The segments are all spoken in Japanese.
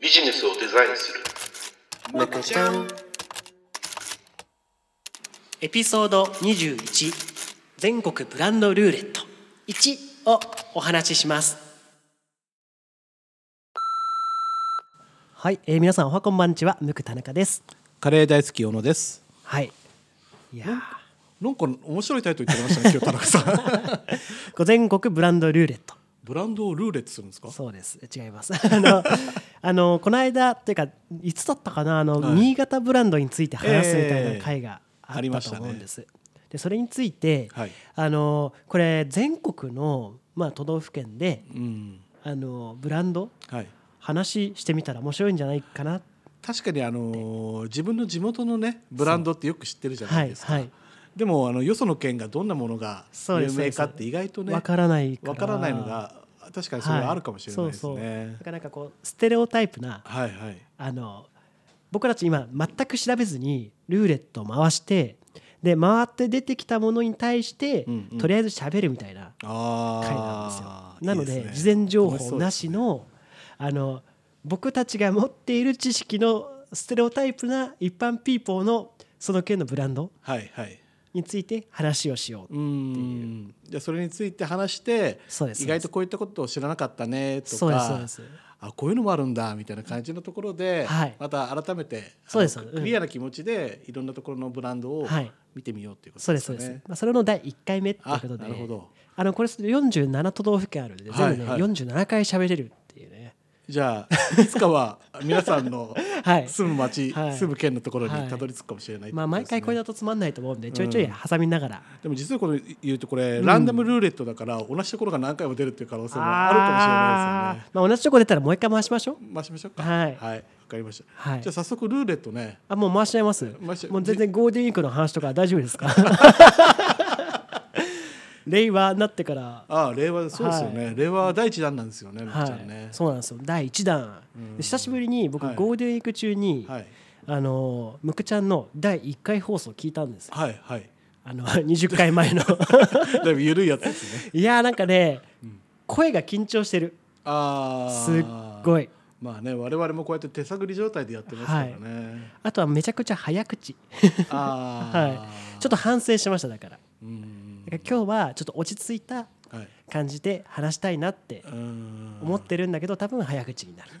ビジネスをデザインする。むくちゃんエピソード21全国ブランドルーレット。1をお話しします。はい、えー、皆さんおはこんばんちは。むく田中です。カレー大好き小野です。はい。いやー。なんか面白いタイトル言ってましたね、今日田中さん。全国ブランドルーレットブランドをルーレットするんですか？そうです。違います。あの あのこの間っていうかいつだったかな？あの、はい。新潟ブランドについて話すみたいな回があったとましたね思うんです、でそれについて、はい。あのこれ全国の、まあ、都道府県でうん。あのブランド？はい。話してみたら面白いんじゃないかな？確かにあのー自分の地元のねブランドってよく知ってるじゃなはいいですか。はいでもあのよその県がどんなものが有名かって意外とねわからないわからないのが確かにそれはあるかもしれないですそうそうねだ。からなんかこうステレオタイプなはいはい。あの僕たち今全く調べずにルーレットを回してで回って出てきたものに対して、うんうんとりあえず喋るみたいなあ回なんですよあ。なのでね事前情報な楽しそうですねあの僕たちが持っている知識のステレオタイプな一般ピーポーのその県のブランドはいはい。について話をしよう。うん。じゃあそれについて話して意外とこういったことを知らなかったねとか。そうですそうです。あこういうのもあるんだみたいな感じのところで、はいまた改めてそうですクリアな気持ちでいろんなところのブランドをはい見てみようっていうことそうでですすそうです。まあそれの第1回目っていうあことで、なるほど。あのこれ47都道府県あるんで全部ね、はいはい47回喋れるっていうね。じゃあいつかは皆さんの はい。住む町、はい。住む県のところにはいたどり着くかもしれないってまあ毎回これだとつまんないと思うんでちょいちょい挟みながら、でも実はこれ言うとこれ、ランダムルーレットだから同じところが何回も出るっていう可能性もあるかもしれないですよね。まあ同じとこ出たらもう一回回しましょう。回しましょうか。はい。はい、わかりました。はい。じゃあ早速ルーレットね。あもう回しちゃいます。もう全然ゴールデンウィークの話とか大丈夫ですか？令和になってから。ああ令和そうですよね、令和は第一弾なんですよね、はい。んね。そうなんですよ。第1弾。で久しぶりに僕はい。ゴールデンウィーク中に、はい。あのむくちゃんの第1回放送聞いたんです。よはいはい。あの20回前の。だいぶ緩いやつですね。いやーなんかね、声が緊張してる。ああ。すっごい。まあね、我々もこうやって手探り状態でやってますからね。あとはめちゃくちゃ早口。ああ。はい。ちょっと反省しましただから。うん。今日はちょっと落ち着いたはい。感じで話したいなってうん。思ってるんだけど多分早口になる、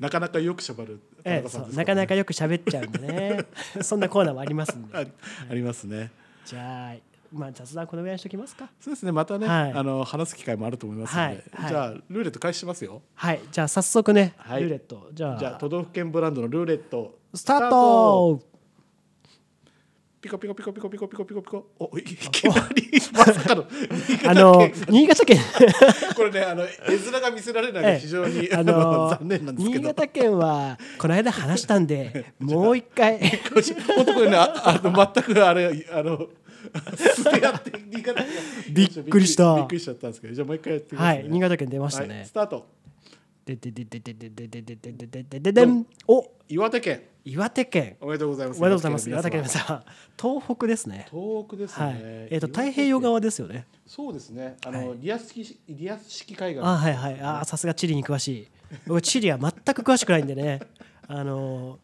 なかなかよくしゃばる。ええ、そうなかなかよく喋っちゃうんでね そんなコーナーもありますんであありますね。じゃあまあ雑談このぐらいにしときますかそうですね。またね、はいあの話す機会もあると思いますので、はいはいじゃあルーレット開始しますよ。はいじゃあ早速ね、はいルーレットじゃあじゃあ都道府県ブランドのルーレットスタートピコピコピコピコピコピコピコピコ。お、いきなり まさかの。あの新潟県 これね、あの絵面が見せられないのええで非常に、ああのの残念なんですけど。新潟県はこの間話したんでもう一回本当これね、ああの全くあれあのびっくりしたびっくりしちゃったんですけど、じゃあもう一回やってみますね。はい新潟県出ましたはいねス、タート。ででででででででででででででんお岩手県。岩手県。おめでとうございます。おめでとうございます。岩手県のさん東北ですね。東北ですね。はい。えっと太平洋側ですよね。そうですね。あの、はい。リアス式リアス式海岸。あはいはい。あーさすが地理に詳しい。僕地理は全く詳しくないんでね。あのー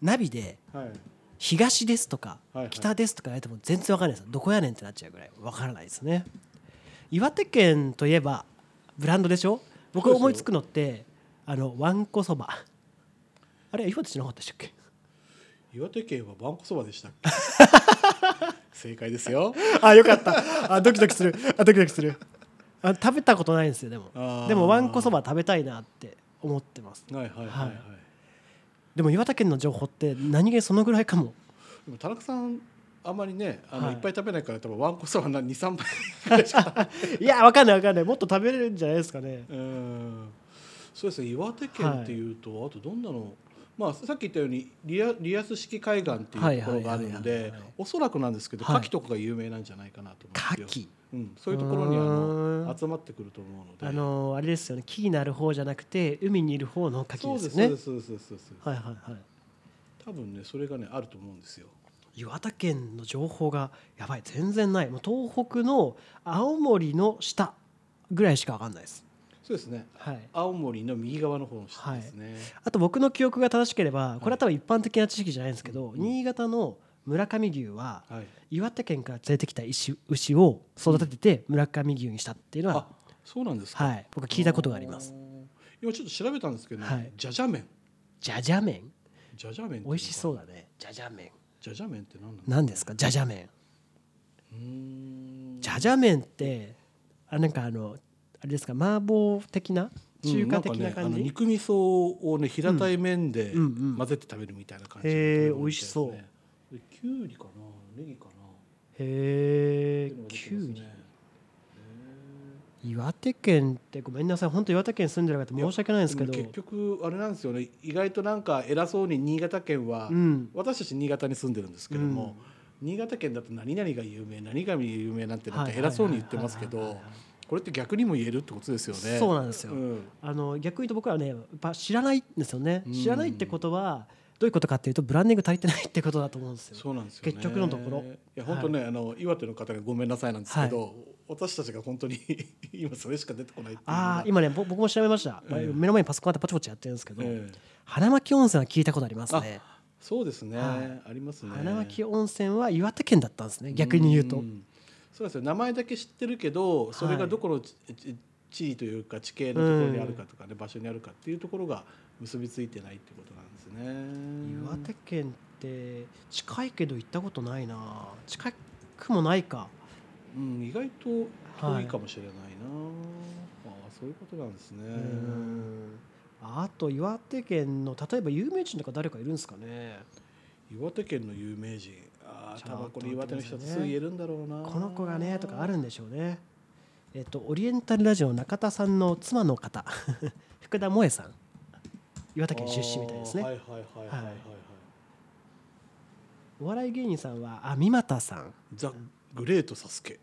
ナビではい。東ですとか北ですとか言われても全然わかんないです。どこやねんってなっちゃうぐらいわからないですね。岩手県といえばブランドでしょ？僕思いつくのってあのわんこそばあれ岩手じゃなかったでしたっけ？岩手県はわんこそばでしたっけ？正解ですよ。あよかった。あドキドキする。あドキドキする。あ食べたことないんですよでも。でもわんこそば食べたいなって思ってます。はいはいはいはい。はい。でも岩手県の情報って何気にそのぐらいかも。でも田中さんあんまりねあの、はい。い、っぱい食べないから多分わんこそばな二三杯ぐらいやわかんないわかんない。もっと食べれるんじゃないですかね。うん。そうですね岩手県っていうと、あとどんなの。まあ、さっき言ったようにリアリアス式海岸っていうところがあるのではいおそらくなんですけどはい。牡蠣とかが有名なんじゃないかなと思うんですよ、牡蠣。うん、そういうところにあの集まってくると思うので。あのーあれですよね。木になる方じゃなくて海にいる方の牡蠣ですよね。そうですそうですそうですそうです。はいはいはい。多分ねそれがねあると思うんですよ。岩手県の情報がやばい。全然ない。もう東北の青森の下ぐらいしかわかんないですそうですね。はい、青森の右側の方の下ですね、あと僕の記憶が正しければこれは多分一般的な知識じゃないんですけど、うん。新潟の村上牛ははい。岩手県から連れてきた牛牛を育てて村上牛にしたっていうのはあ、そうなんですか、はい、僕は聞いたことがあります。今ちょっと調べたんですけど、はい。じゃじゃ麺。じゃじゃ麺？じゃじゃ麺美味しそうだね。じゃじゃ麺。じゃじゃ麺って何なの何ですか？じゃじゃ麺。じゃじゃ麺ってあなんかあのあれですか麻婆的な中華的なうんかね、肉味噌をね平たい麺でうんうん混ぜて食べるみたいな感じへーの食べ物みたいですね。美味しそう。できゅうりかな？ネギかな？へえきゅうり岩手県ってごめんなさい本当岩手県住んでる方申し訳ないんですけど。結局あれなんですよね。意外となんか偉そうに新潟県は、うん。私たち新潟に住んでるんですけども、新潟県だと何々が有名何々が有名なんてなんか偉そうに言ってますけどこれって逆にも言えるってことですよね。そうなんですよ。ん。あの逆に言うと僕らはねやっぱ知らないんですよね。うん。知らないってことはどういうことかっていうとブランディング足りてないってことだと思うんですよ。そうなんですよね。結局のところ。いや本当ね、あの岩手の方がごめんなさいなんですけど、私たちが本当に 今それしか出てこないああ今ねぼ僕も調べました、ええ。目の前にパソコンあってポチポチやってるんですけど、ええ。花巻温泉は聞いたことありますね。そうですね、はい。ありますね。花巻温泉は岩手県だったんですね。逆に言うと、んそうですよ。名前だけ知ってるけどそれがどこの地位というか地形のところにあるかとかね、場所にあるかっていうところが結びついてないってことなんですね。岩手県って近いけど行ったことないな。近くもないか。うん、意外と遠いかもしれないな、ああそういうことなんですね。うん。あと岩手県の例えば有名人とか誰かいるんですかね。岩手県の有名人ああちょっと多分これ岩手の人言えるんだろうな。この子がねとかあるんでしょうね。えっとオリエンタルラジオ中田さんの妻の方。福田萌さん。岩手県出身みたいですね、はいはいはいはいはい、はい。お笑い芸人さんはあ三股さん。ザ・グレートサスケ。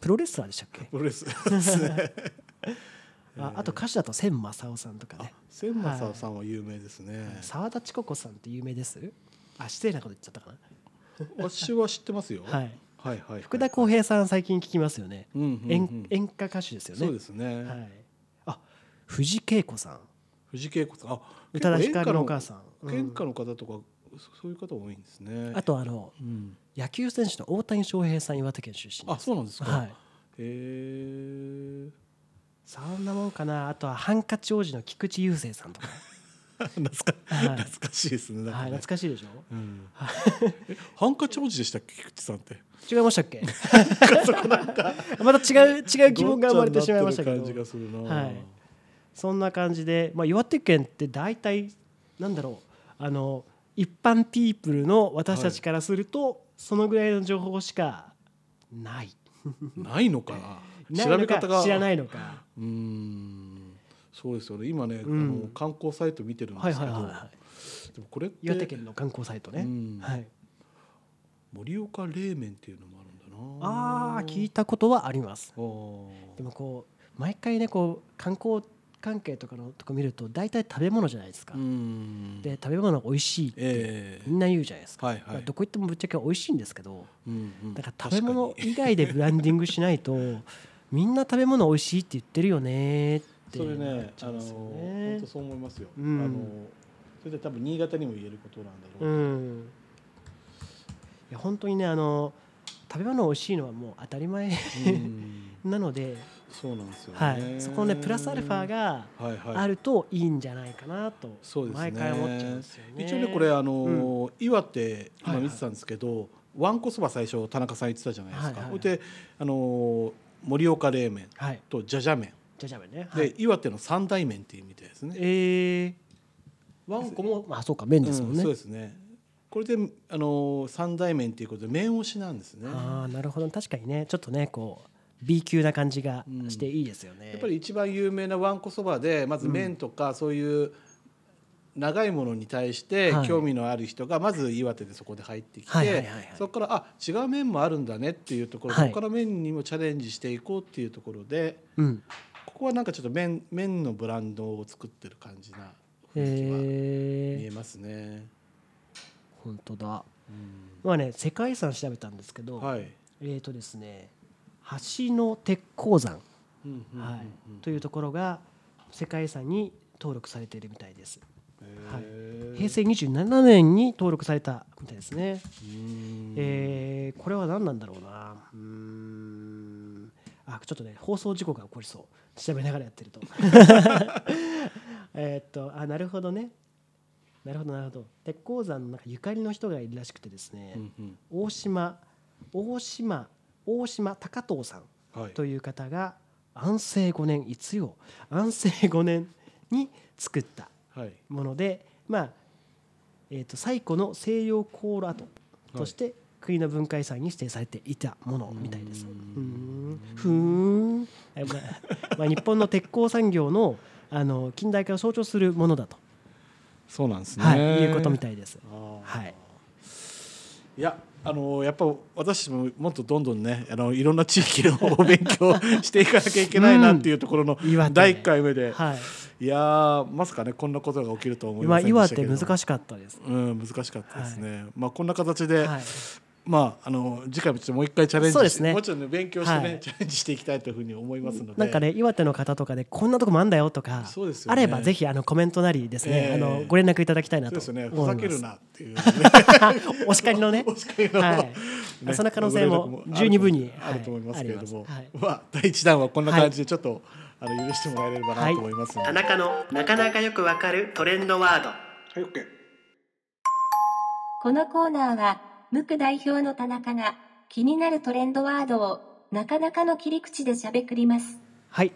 プロレスラーでしたっけ？プロレス。ですね。ああと歌手だと千正夫さんとかね。千正さんは有名ですね、沢田千子子さんって有名です？あ失礼なこと言っちゃったか 私は知ってますよ。な、はい、はいはいはい。福田浩平さん最近聞きますよね、うんうんうん。演演歌歌手ですよね。そうですね。はい、あ藤恵子さん。藤恵子さん、あ、宇多田ヒのお母さん、うん。演歌の方とかそそういう方多いんですね。あとあのうん、野球選手の大谷翔平さん岩手県出身あ、そうなんですか。はい。へえ。そんなもんかな。あとはハンカチ王子の菊池雄星さんとか、懐かはい。懐かしいですね。はい、ね。懐かしいでしょ？うん。えハンカチ王子でしたっけ？菊池さんって。違いましたっけ？また違う違う疑問が生まれてしまいましたけど。はい。そんな感じで、まあ、岩手県って大体なんだろう。あの一般ピープルの私たちからすると、そのぐらいの情報しかない。ないのかな？調べ方が。知らないのか。うーん。そうですよね。今ね、うん。あの観光サイト見てるんではいすけど、はいはいはいでもこれって岩手県の観光サイトね、うん。はい、盛岡冷麺っていうのもあるんだな。あー聞いたことはあります。でもこう毎回ねこう観光関係とかのとこ見ると大体食べ物じゃないですか、うん。で食べ物が美味しいってええ。みんな言うじゃないですか、はいはい。まあどこ行ってもぶっちゃけ美味しいんですけどうんうん。だから食べ物以外でブランディングしないと みんな食べ物美味しいって言ってるよねってそれねあの本ね当そう思いますよ。うん。あのそれで多分新潟にも言えることなんだうろう。ん。いや本当にねあの食べ物美味しいのはもう当たり前うん。なので、そうなんですよね。はい、そこのねプラスアルファがはいはい。あるといいんじゃないかなと毎回思っちゃうんですよね。一応ねこれあの、岩手はいはい今見てたんですけど、わんこそば最初田中さん言ってたじゃないですか。はいはいはいそれであの盛岡冷麺はい。とじゃじゃ麺じゃじゃ麺ね。で、はい、岩手の三大麺っていうみたいですね。えー、わんこもまあそうか麺ですもんね。うんそうですね。これであの三大麺っていうことで麺推しなんですね。ああなるほど確かにねちょっとねこう B 級な感じがしていいですよね。やっぱり一番有名なわんこそばでまず麺とかそういう長いものに対してはい興味のある人がまず岩手でそこで入ってきてそこからあ違う麺もあるんだねっていうところはい他の麺にもチャレンジしていこうっていうところでうん。ここはなんかちょっと麺麺のブランドを作ってる感じな雰囲気は見へええますね。本当だ。うんまあね世界遺産調べたんですけど、はいえーとですね橋の鉄鉱山、うんうんうんはいというところが世界遺産に登録されているみたいです。はい平成27年に登録されたみたいですね。えーこれは何なんだろうな。うーんあちょっとね放送事故が起こりそう調べながらやってると。えーっとあなるほどね。なるほどなるほど。鉄鉱山のなんかゆかりの人がいるらしくてですね。うんうん大島大島大島高藤さんはいという方が安政5年いつよ安政5年に作ったはいものでまあえー、と最古の西洋航路跡として国の文化遺産に指定されていたものみたいです。うん。ん。えまあ まあ、日本の鉄鋼産業のあの近代化を象徴するものだと、そうなんですね、はい、いうことみたいです。はい。いやあのやっぱ私ももっとどんどんねあのいろんな地域のお勉強していかなきゃいけないなっていうところの岩手第1回目で、はい、いやーまさかねこんなことが起きるとは思いませんで岩手したけれども難しかったです。うん難しかったですね、まあこんな形で、はいまああの次回もちょっともう一回チャレンジそうですね。もうちょっとね勉強してね、はい。チャレンジしていきたいというふうに思いますので。なんかね岩手の方とかでこんなとこもあんだよとかそうですよね。あればぜひあのコメントなりですね、ええあのご連絡いただきたいなそうとですよね。ふざけ。るなっていう、ね、お叱りのね。お叱りの、はい。ねその可能性も十二分にあると思いますけれども、はい。まあ第一弾はこんな感じでちょっと、あの許してもらえればなと思います。ので、田中のなかなかよくわかるトレンドワード。はい、OK このコーナーは、無垢代表の田中が気になるトレンドワードをなかなかの切り口でしゃべくります。はい。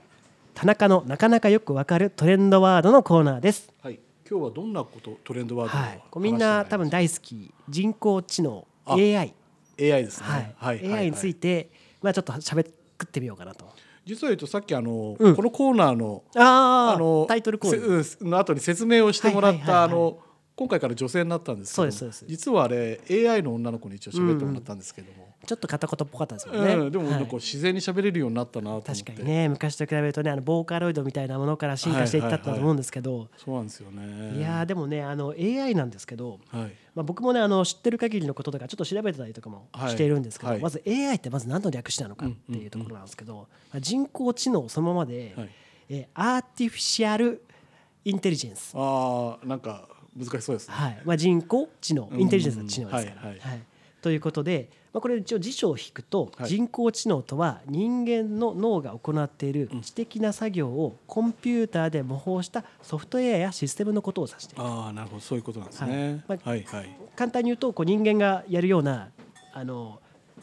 田中のなかなかよくわかるトレンドワードのコーナーです。はい、今日はどんなことトレンドワードをはい。こうみんな多分大好き。人工知能あ。AI、AI ですね、はい。はい。AI について、まあちょっと喋ってみようかなと。実は言うとさっきあの、うん。このコーナーのあああのタイトルコール。せうんの後に説明をしてもらった、はいはいはいはい。あの今回から女性になったんですけどそうですそうです。実はあれ AI の女の子に一応喋ってもらったんですけども、ちょっと片言っぽかったですようんね。でもはい。なんか自然に喋れるようになったなと思って。確かにね昔と比べるとねあのボーカロイドみたいなものから進化していったと思うんですけど、そうなんですよね。いやーでもねあの AI なんですけど、はい。まあ、僕もねあの知ってる限りのこととかちょっと調べてたりとかもはい。しているんですけど、はい。まず AI ってまず何の略詞なのかっていうところなんですけど、まあ人工知能そのままで、はい。えーアーティフィシャルインテリジェンス、ああなんか難しそうですね、はい。まあ、人工知能うんインテリジェンスの知能ですから。はいはい。ということで、まあ、これ一応辞書を引くと、はい。人工知能とは人間の脳が行っているうん。知的な作業をコンピューターで模倣したソフトウェアやシステムのことを指している。ああなるほど。そういうことなんですね。はい。まあはいはい。簡単に言うとこう人間がやるようなあの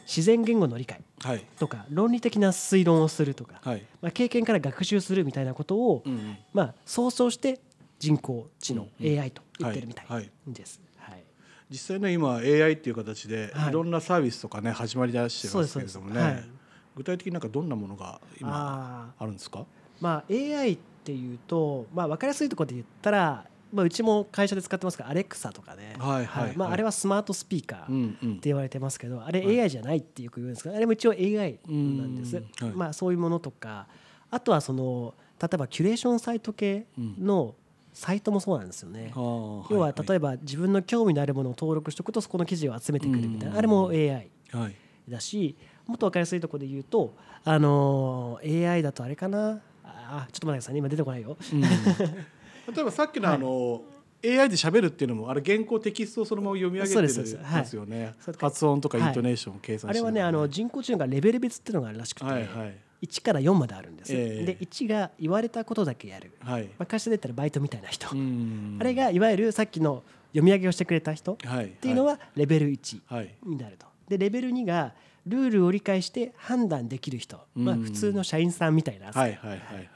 自然言語の理解はい。とか論理的な推論をするとか、はい。まあ、経験から学習するみたいなことを、まあ、総称して人工知能、AI と言ってるみたいです。はい。実際ね今 AI っていう形ではい。いろんなサービスとかね始まりだしてますけれどもね、具体的になんかどんなものが今あるんですか？まあ、AI っていうと、まあ、分かりやすいところで言ったら、まあ、うちも会社で使ってますがアレクサとかね、あ、れはスマートスピーカーって言われてますけどあれはい。AI じゃないってよく言うんですけどあれも一応 AI なんです、まあ、そういうものとかあとはその例えばキュレーションサイト系のサイトもそうなんですよね、要は例えばば自分の興味のあるものを登録しておくとそこの記事を集めてくるみたいな、うん。あれも AI はい。だしもっと分かりやすいところで言うと、あのー AI だとあれかな？あちょっと待ってくださいね。今出てこないよ。うん。例えばさっきのあの、AI で喋るっていうのもあれ原稿テキストをそのまま読み上げてるそうですよね。発音とかイはい。ントネーションを計算してあれはねあの人工知能がレベル別っていうのがあるらしくて、はいはい1から4まであるんです、ええ。で1が言われたことだけやる、はい。まあ、会社で言ったらバイトみたいな人、うんあれがいわゆるさっきの読み上げをしてくれた人っはい。ていうのはレベル1はい。になると。でレベル2がルールを理解して判断できる人、まあ、うん普通の社員さんみたいな扱はいいはいはいはい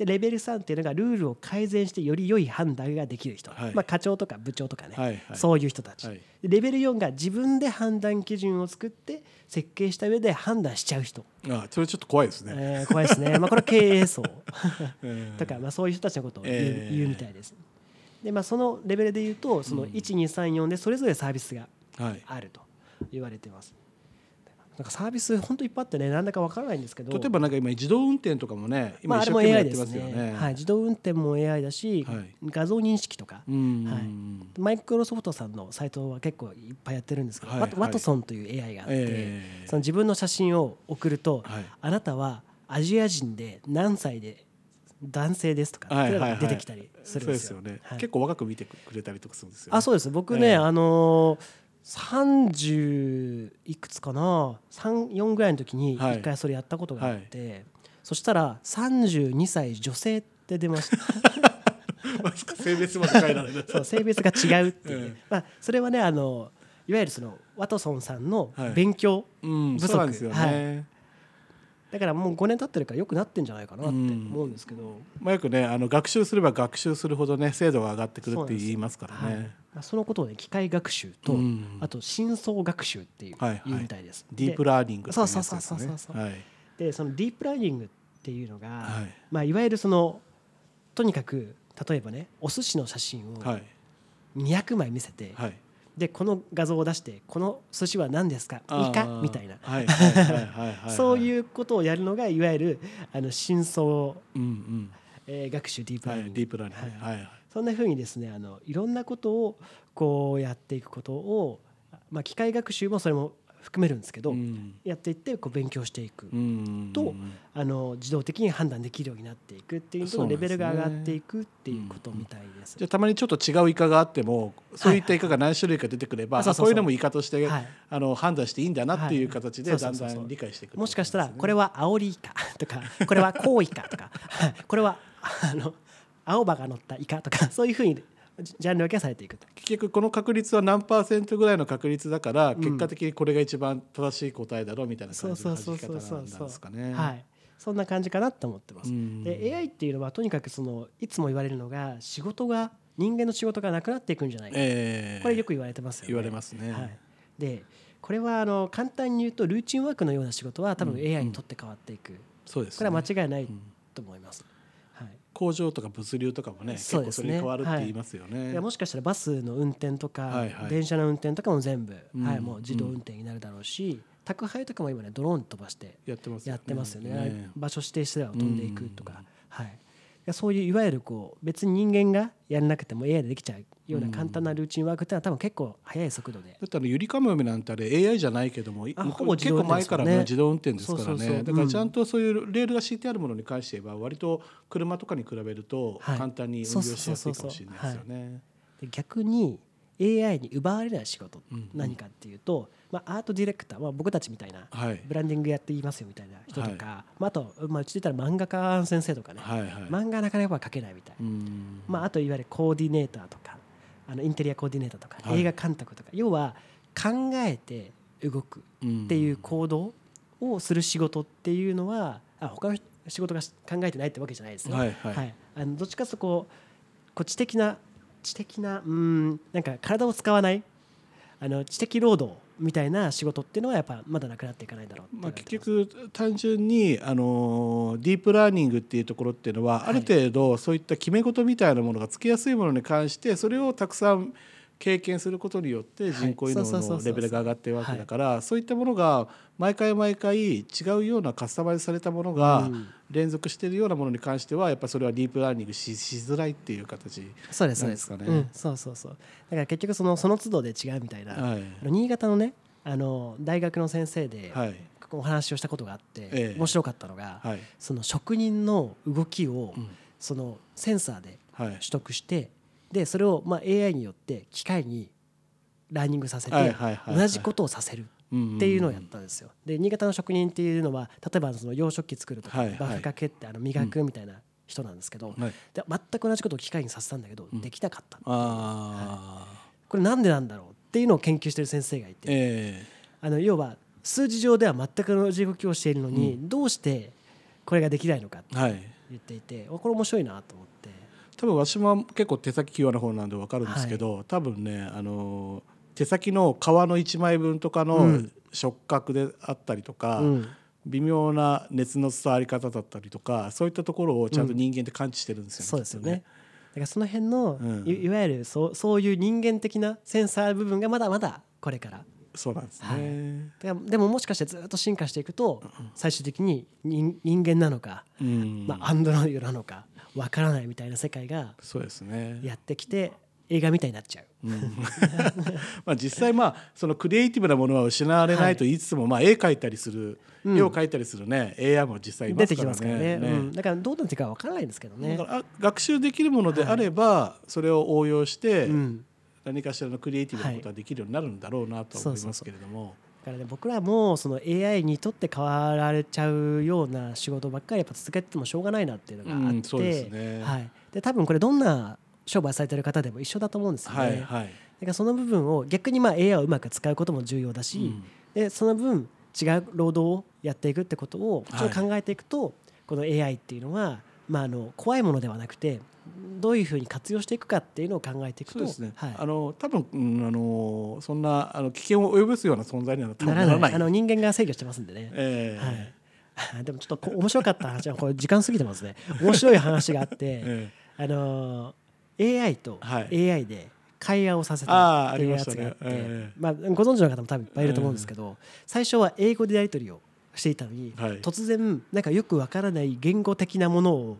でレベル3っていうのがルールを改善してより良い判断ができる人、はい。まあ、課長とか部長とかね、はいはい。そういう人たち、はい。でレベル4が自分で判断基準を作って設計した上で判断しちゃう人、あそれちょっと怖いですね、えー怖いですね、まあ、これは経営層。う んとか、まあ、そういう人たちのことを言う,、えー。言うみたいです。でまあ、そのレベルで言うとそのうん。1234でそれぞれサービスがはい。あると言われてます。なんかサービス本当いっぱいあってねなんだかわからないんですけど。例えばなんか今自動運転とかもねまあ、あれも今一生懸命やってですますよね。ね。はい、自動運転も AI だし、はい。画像認識とか、うんはい。マイクロソフトさんのサイトは結構いっぱいやってるんですけど、はいワトワトソンという AI があって、ええ。その自分の写真を送ると、はいあなたはアジア人で何歳で男性ですとかっていうのが出てきたりするんですよ。そうですよね、はい。結構若く見てくれたりとかするんですよ、ね。あそうです。僕ね、ええ。あのー、30いくつかな？34ぐらいの時にはい。一回それやったことがあって、そしたら32歳女性って出ました。性別まで変えられる。そう性別が違うっていう。ね、ええ。まあ、それはねあのいわゆるそのワトソンさんのはい。勉強、うん、不足そうなんですよね。はだからもう5年経ってるから良くなってんじゃないかなって思うんですけど、まあ、よくねあの学習すれば学習するほどね精度が上がってくるって言いますからはい。ね。まあ、そのことをね機械学習と、うん。あと深層学習っていう,、はいはい。みたいです。ディープでラーニングっていやつですそうそうそうそうそうはい。でそのディープラーニングっていうのが、はい。いまあ、いわゆるそのとにかく例えばねお寿司の写真をはい。200枚見せて、はい。でこの画像を出してこの寿司は何ですか？イカみたいな、はいはいはいはいはいはい。そういうことをやるのがいわゆるあの深層、うんうん。えー学習ディープラはいーニング、ディープラーニン。グねはいはい。そんなふうにですねあのいろんなことをこうやっていくことを、まあ、機械学習もそれも含めるんですけど、うん。やっていってこう勉強していく、うん。とあの自動的に判断できるようになっていくっていうとそうなんですね。レベルが上がっていくっていうことみたいです。じゃあたまにちょっと違うイカがあってもそういったイカが何種類か出てくれば、はい。はいあこういうのもイカとして、はい。あの判断していいんだなっていうはい。形でだんだん理解していくもしかしたらこれはアオリイカとかこれはコウイカとかこれはあの青葉が乗ったイカとかそういうふうにジジャンル分けされていくと。結局この確率は何パーセントぐらいの確率だから、ん結果的にこれが一番正しい答えだろうみたいなそう感じの弾き方なんですかね。はい、そんな感じかなと思ってます。うんで AI っていうのはとにかくそのいつも言われるのが仕事が人間の仕事がなくなっていくんじゃないか、えーこれよく言われてますよね。言われますね。はい、でこれはあの簡単に言うとルーチンワークのような仕事は多分うん AI にとって変わっていく、そうです、これは間違いないうんと思います。はい工場とか物流とかもね結構そうですね。それに変わるって言いますよね。い。やもしかしたらバスの運転とか、はいはい。電車の運転とかも全部、うん。はい、もう自動運転になるだろうし、宅配とかも今ねドローン飛ばしてやってますよね。ね。ね。場所指定しては飛んでいくとか、うん。はい、いやそういういわゆるこう別に人間がやらなくても AI でできちゃうような簡単なルーチンワークってのは多分結構速い速度で。だってあのゆりかもめなんてあれ AI じゃないけどもほぼ自結構前からね自動運転ですからね。だからちゃんとそういうレールが敷いてあるものに関して言えば割と車とかに比べるとはい。簡単に運用しやすいかもしれないですよね。で逆に AI に奪われない仕事何かっていうと、まあ、アートディレクター、まあ、僕たちみたいなはい。ブランディングやっていますよみたいな人とか、まあ、あと、まあ、うちで言ったら漫画家先生とかね。漫画なかなか描けないみたい、うん。まあ、あといわゆるコーディネーターとかあのインテリアコーディネーターとか、はい。映画監督とか要は考えて動くっていう行動をする仕事っていうのはあ他の仕事がし考えてないってわけじゃないですね。はいはい。あのどっちかというとこうこう知的な知的なうんなんか体を使わないあの知的労働みたいな仕事っていうのはやっぱまだなくなっていかないだろうまあ、結局単純にあのディープラーニングっていうところっていうのは、ある程度そういった決め事みたいなものがつきやすいものに関してそれをたくさん経験することによって人工知能そうそうそうそう。のレベルが上がっているわけだからそういったものが毎回毎回違うようなカスタマイズされたものがうん。連続しているようなものに関してはやっぱそれはディープラーニングししづらいっていう形。そうですそうです。なんですかね。うん、そうそうそう。だから結局そのその都度で違うみたいな、はい。新潟のねあの大学の先生で、はい。お話をしたことがあって、ええ。面白かったのが、はい。その職人の動きを、うん。そのセンサーではい。取得してでそれをまあ AI によって機械にラーニングさせて、はいはいはいはい。同じことをさせるっていうのをやったんですよ。で新潟の職人っていうのは例えばその洋食器作るとか、はいはい。バフかけってあの磨くみたいな人なんですけど、はい。で全く同じことを機械にさせたんだけど、うん。できなかった。ああ、これなんでなんだろうっていうのを研究してる先生がいて、えあの要は数字上では全く同じ動きをしているのに、どうしてこれができないのかって言っていて、これ面白いなと思って。多分私も結構手先器用な方なんで分かるんですけど、多分ねあの手先の皮の1枚分とかうのん触覚であったりとか、うん微妙な熱の伝わり方だったりとかそういったところをちゃんと人間って感知してるんですよね。そうですよね。だからその辺の、うんいいわゆるそうそういう人間的なセンサー部分がまだまだこれからそうなんですね。はいでももしかしてずっと進化していくと最終的に人人間なのか、うんまあ、アンドロイドなのかわからないみたいな世界がそうですね。やってきて映画みたいになっちゃう。まあ実際まあそのクリエイティブなものは失われないと言いつつも、まあ絵描いたりする、うん絵を描いたりするね AI も実際いま出てきすからますからねね。うん、だからどうなっていくかわからないんですけどねだ。からあ学習できるものであれば、それを応用して、うん何かしらのクリエイティブなことができるようになるんだろうなとは思いますけれども。だからね僕らもその AI にとって変わられちゃうような仕事ばっかりやっぱ続けててもしょうがないなっていうのがあって、うんね。はい、で多分これどんな商売されてる方でも一緒だと思うんですよね。はいはい。だからその部分を逆にまあ AI をうまく使うことも重要だし、うん。でその分違う労働をやっていくってことをちょっと考えていくと、この AI っていうのは、まあ、あの怖いものではなくてどういうふうに活用していくかっていうのを考えていくとそうですね。はい、あの多分、うん、あのそんなあの危険を及ぼすような存在にはならない。ならない。あの人間が制御してますんでね。ええ。はい、でもちょっとこ面白かった話はこれ時間過ぎてますね。面白い話があって えあのー AI とはい。AI で会話をさせたっていうやつがあってええ。まあ、ご存知の方も多分いっぱいいると思うんですけど最初は英語でやり取りをしていたのにはい。突然なんかよくわからない言語的なものを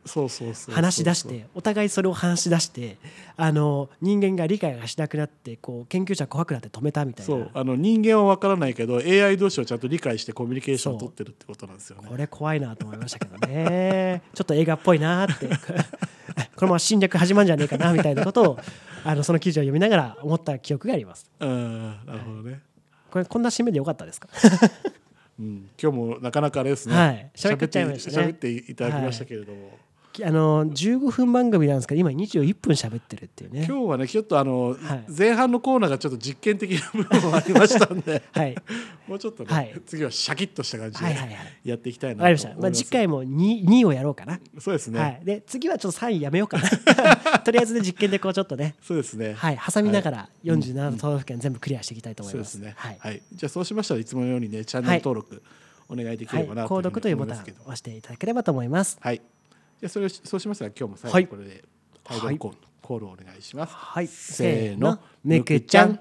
話し出してお互いそれを話し出してあの人間が理解がしなくなってこう研究者怖くなって止めたみたいな。そうあの人間は分からないけど AI 同士をちゃんと理解してコミュニケーションを取ってるってことなんですよね。こ。れ怖いなと思いましたけどね。ちょっと映画っぽいなって。このまま侵略始まるんじゃねえかなみたいなことをあのその記事を読みながら思った記憶があります。うんなるほどね。これこんな締めでよかったですか？うん、今日もなかなかあれですね。はい。喋っちゃいましたね。喋っていただきましたけれども、あの15分番組なんですけど今21分喋ってるっていうね。今日はねちょっとあの、はい。前半のコーナーがちょっと実験的な部分もありましたんで、はい。もうちょっとね、はい。次はシャキッとした感じではいはいはい。やっていきたいなわかりました、まあ、と思います。次回も 2, 2をやろうかな、そうですね。はい、で次はちょっと3位やめようかな。とりあえずね実験でこうちょっとね。そうですね。はい。挟みながらうん47都道府県全部クリアしていきたいと思いまそうですすね。はい。はい。じゃあそうしましたらいつものようにねチャンネル登録お願いできはいればな、購読というボタンを思いますけど。押していただければと思います。はい。じゃそれそうしますが今日も最後これでタイトルコール,、お願いします。はい、せーの、めけちゃん。